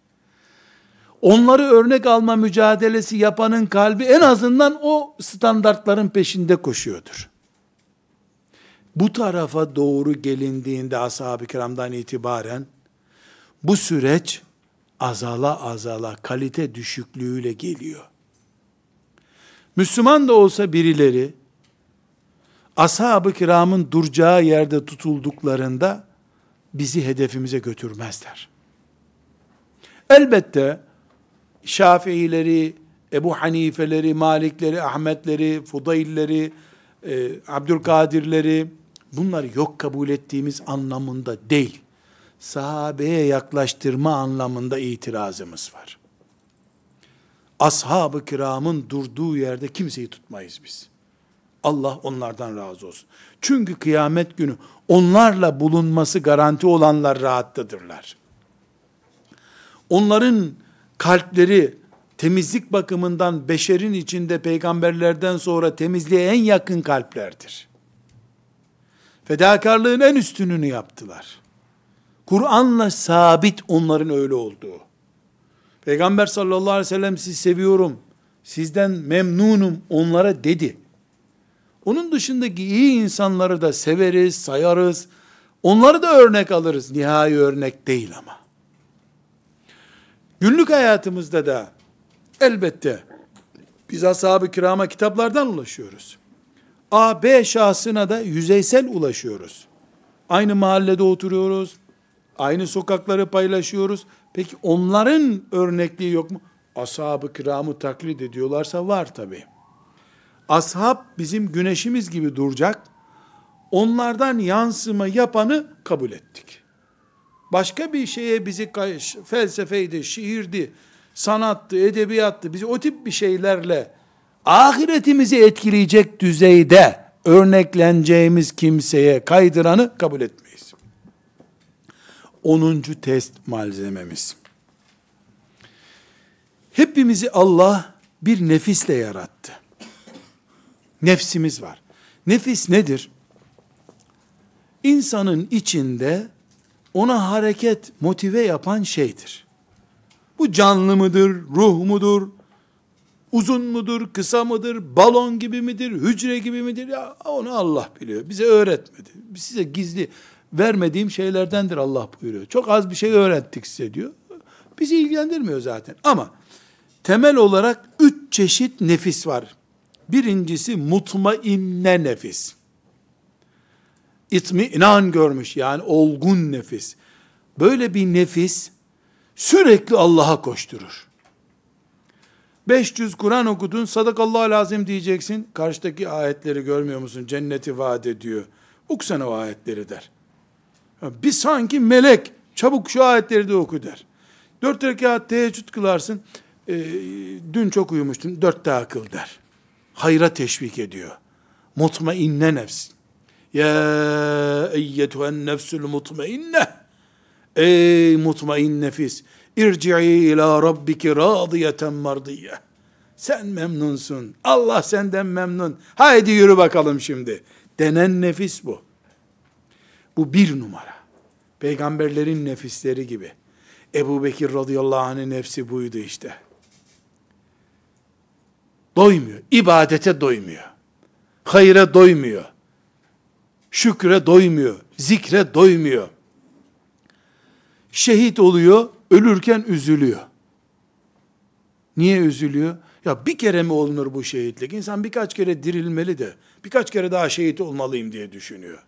onları örnek alma mücadelesi yapanın kalbi en azından o standartların peşinde koşuyordur. Bu tarafa doğru gelindiğinde ashab-ı kiramdan itibaren bu süreç azala azala kalite düşüklüğüyle geliyor. Müslüman da olsa birileri ashab-ı kiramın duracağı yerde tutulduklarında bizi hedefimize götürmezler. Elbette Şafiileri, Ebu Hanifeleri, Malikleri, Ahmetleri, Fudailleri, e, Abdülkadirleri, bunları yok kabul ettiğimiz anlamında değil. Sahabeye yaklaştırma anlamında itirazımız var. Ashab-ı kiramın durduğu yerde kimseyi tutmayız biz. Allah onlardan razı olsun. Çünkü kıyamet günü onlarla bulunması garanti olanlar rahattadırlar. Onların kalpleri temizlik bakımından beşerin içinde peygamberlerden sonra temizliğe en yakın kalplerdir. Fedakarlığın en üstününü yaptılar. Kur'an'la sabit onların öyle olduğu. Peygamber sallallahu aleyhi ve sellem sizi seviyorum, sizden memnunum onlara dedi. Onun dışındaki iyi insanları da severiz, sayarız. Onları da örnek alırız. Nihai örnek değil ama. Günlük hayatımızda da elbette biz ashab-ı kirama kitaplardan ulaşıyoruz. A, B şahsına da yüzeysel ulaşıyoruz. Aynı mahallede oturuyoruz. Aynı sokakları paylaşıyoruz. Peki onların örnekliği yok mu? Ashab-ı kiramı taklit ediyorlarsa var tabi. Ashab bizim güneşimiz gibi duracak. Onlardan yansıma yapanı kabul ettik. Başka bir şeye bizi felsefeydi, şiirdi, sanattı, edebiyattı, bizi o tip bir şeylerle ahiretimizi etkileyecek düzeyde örnekleneceğimiz kimseye kaydıranı kabul etmeyiz. 10. test malzememiz. Hepimizi Allah bir nefisle yarattı. Nefsimiz var. Nefis nedir? İnsanın içinde ona hareket motive yapan şeydir. Bu canlı mıdır, ruh mudur, uzun mudur, kısa mıdır, balon gibi midir, hücre gibi midir? Ya onu Allah biliyor. Bize öğretmedi. Size gizli vermediğim şeylerdendir Allah buyuruyor. Çok az bir şey öğrettik size diyor. Bizi ilgilendirmiyor zaten. Ama temel olarak üç çeşit nefis var. Birincisi mutmainne nefis. İtminan görmüş yani olgun nefis. Böyle bir nefis sürekli Allah'a koşturur. 500 Kur'an okudun, sadakallahu lazım diyeceksin. Karşıdaki ayetleri görmüyor musun? Cenneti vaat ediyor. Okusana o ayetleri der. Bir sanki melek, çabuk şu ayetleri de oku der. Dört rekat teheccüd kılarsın, e, dün çok uyumuştun, dört daha kıl der. Hayra teşvik ediyor. Mutmainne nefs. Ya eyyetühen nefsül mutmainne. Ey mutmain nefis. İrci'i ila rabbiki radiyeten mardiye. Sen memnunsun. Allah senden memnun. Haydi yürü bakalım şimdi. Denen nefis bu. Bu bir numara. Peygamberlerin nefisleri gibi. Ebu Bekir radıyallahu anh'ın nefsi buydu işte. Doymuyor. İbadete doymuyor. Hayra doymuyor. Şükre doymuyor. Zikre doymuyor. Şehit oluyor, ölürken üzülüyor. Niye üzülüyor? Ya bir kere mi olunur bu şehitlik? İnsan birkaç kere dirilmeli de, birkaç kere daha şehit olmalıyım diye düşünüyor.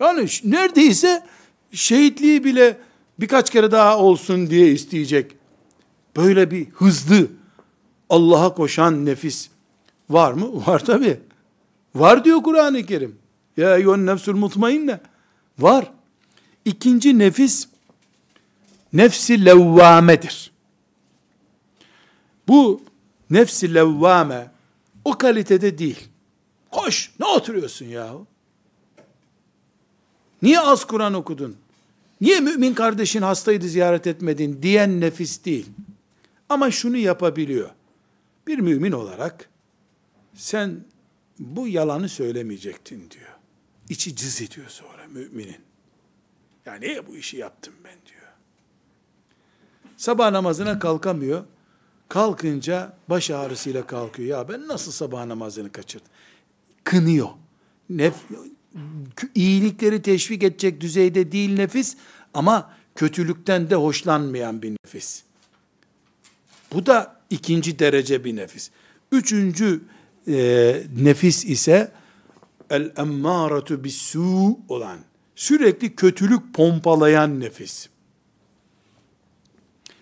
Yani neredeyse şehitliği bile birkaç kere daha olsun diye isteyecek. Böyle bir hızlı Allah'a koşan nefis var mı? Var tabi. Var diyor Kur'an-ı Kerim. Ya eyyühen nefsül mutmainne. Var. İkinci nefis nefsi levvamedir. Bu nefsi levvame o kalitede değil. Koş ne oturuyorsun ya? Niye az Kur'an okudun? Niye mümin kardeşin hastaydı ziyaret etmedin diyen nefis değil. Ama şunu yapabiliyor. Bir mümin olarak sen bu yalanı söylemeyecektin diyor. İçi cız ediyor sonra müminin. Ya niye bu işi yaptım ben diyor. Sabah namazına kalkamıyor. Kalkınca baş ağrısıyla kalkıyor. Ya ben nasıl sabah namazını kaçırdım? Kınıyor. Nef iyilikleri teşvik edecek düzeyde değil nefis ama kötülükten de hoşlanmayan bir nefis. Bu da ikinci derece bir nefis. Üçüncü e, nefis ise el emmâretu bis-sû olan, sürekli kötülük pompalayan nefis.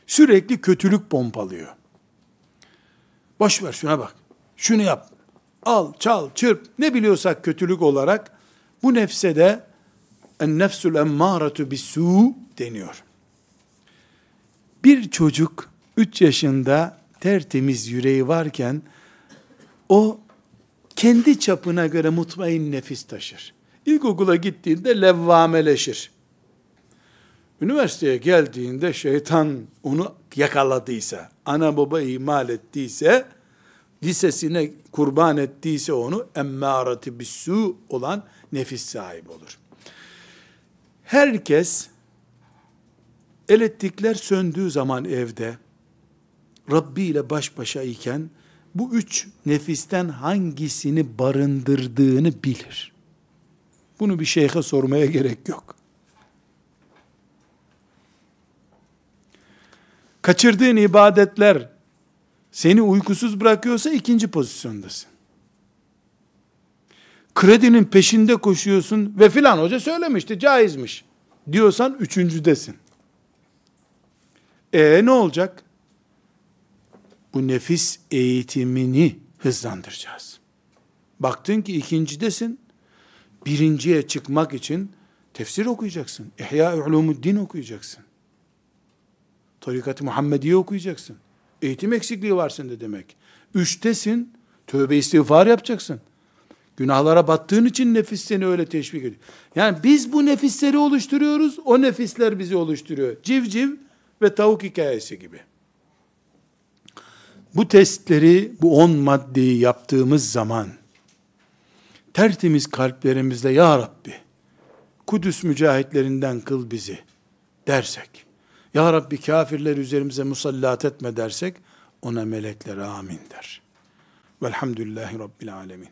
Sürekli kötülük pompalıyor. Boş ver şuna bak. Şunu yap. Al, çal, çırp. Ne biliyorsak kötülük olarak bu nefse de en nefsul emmâretu bis-sû deniyor. Bir çocuk 3 yaşında tertemiz yüreği varken o kendi çapına göre mutmain nefis taşır. İlkokula gittiğinde levvameleşir. Üniversiteye geldiğinde şeytan onu yakaladıysa, ana baba ihmal ettiyse, lisesine kurban ettiyse onu emmârati bissu olan nefis sahibi olur. Herkes elektrikler söndüğü zaman evde Rabbi ile baş başa iken bu üç nefisten hangisini barındırdığını bilir. Bunu bir şeyhe sormaya gerek yok. Kaçırdığın ibadetler seni uykusuz bırakıyorsa ikinci pozisyondasın. kredinin peşinde koşuyorsun ve filan hoca söylemişti caizmiş diyorsan üçüncüdesin. E ne olacak? Bu nefis eğitimini hızlandıracağız. Baktın ki ikincidesin, birinciye çıkmak için tefsir okuyacaksın. İhya Ulumuddin okuyacaksın. Tarikat-ı Muhammediye okuyacaksın. Eğitim eksikliği var sende demek. Üçtesin, tövbe istiğfar yapacaksın. Günahlara battığın için nefis seni öyle teşvik ediyor. Yani biz bu nefisleri oluşturuyoruz, o nefisler bizi oluşturuyor. Civciv ve tavuk hikayesi gibi. Bu testleri, bu on maddeyi yaptığımız zaman, tertemiz kalplerimizle Ya Rabbi, Kudüs mücahitlerinden kıl bizi dersek, Ya Rabbi kafirler üzerimize musallat etme dersek, ona melekler amin der. Velhamdülillahi Rabbil alemin.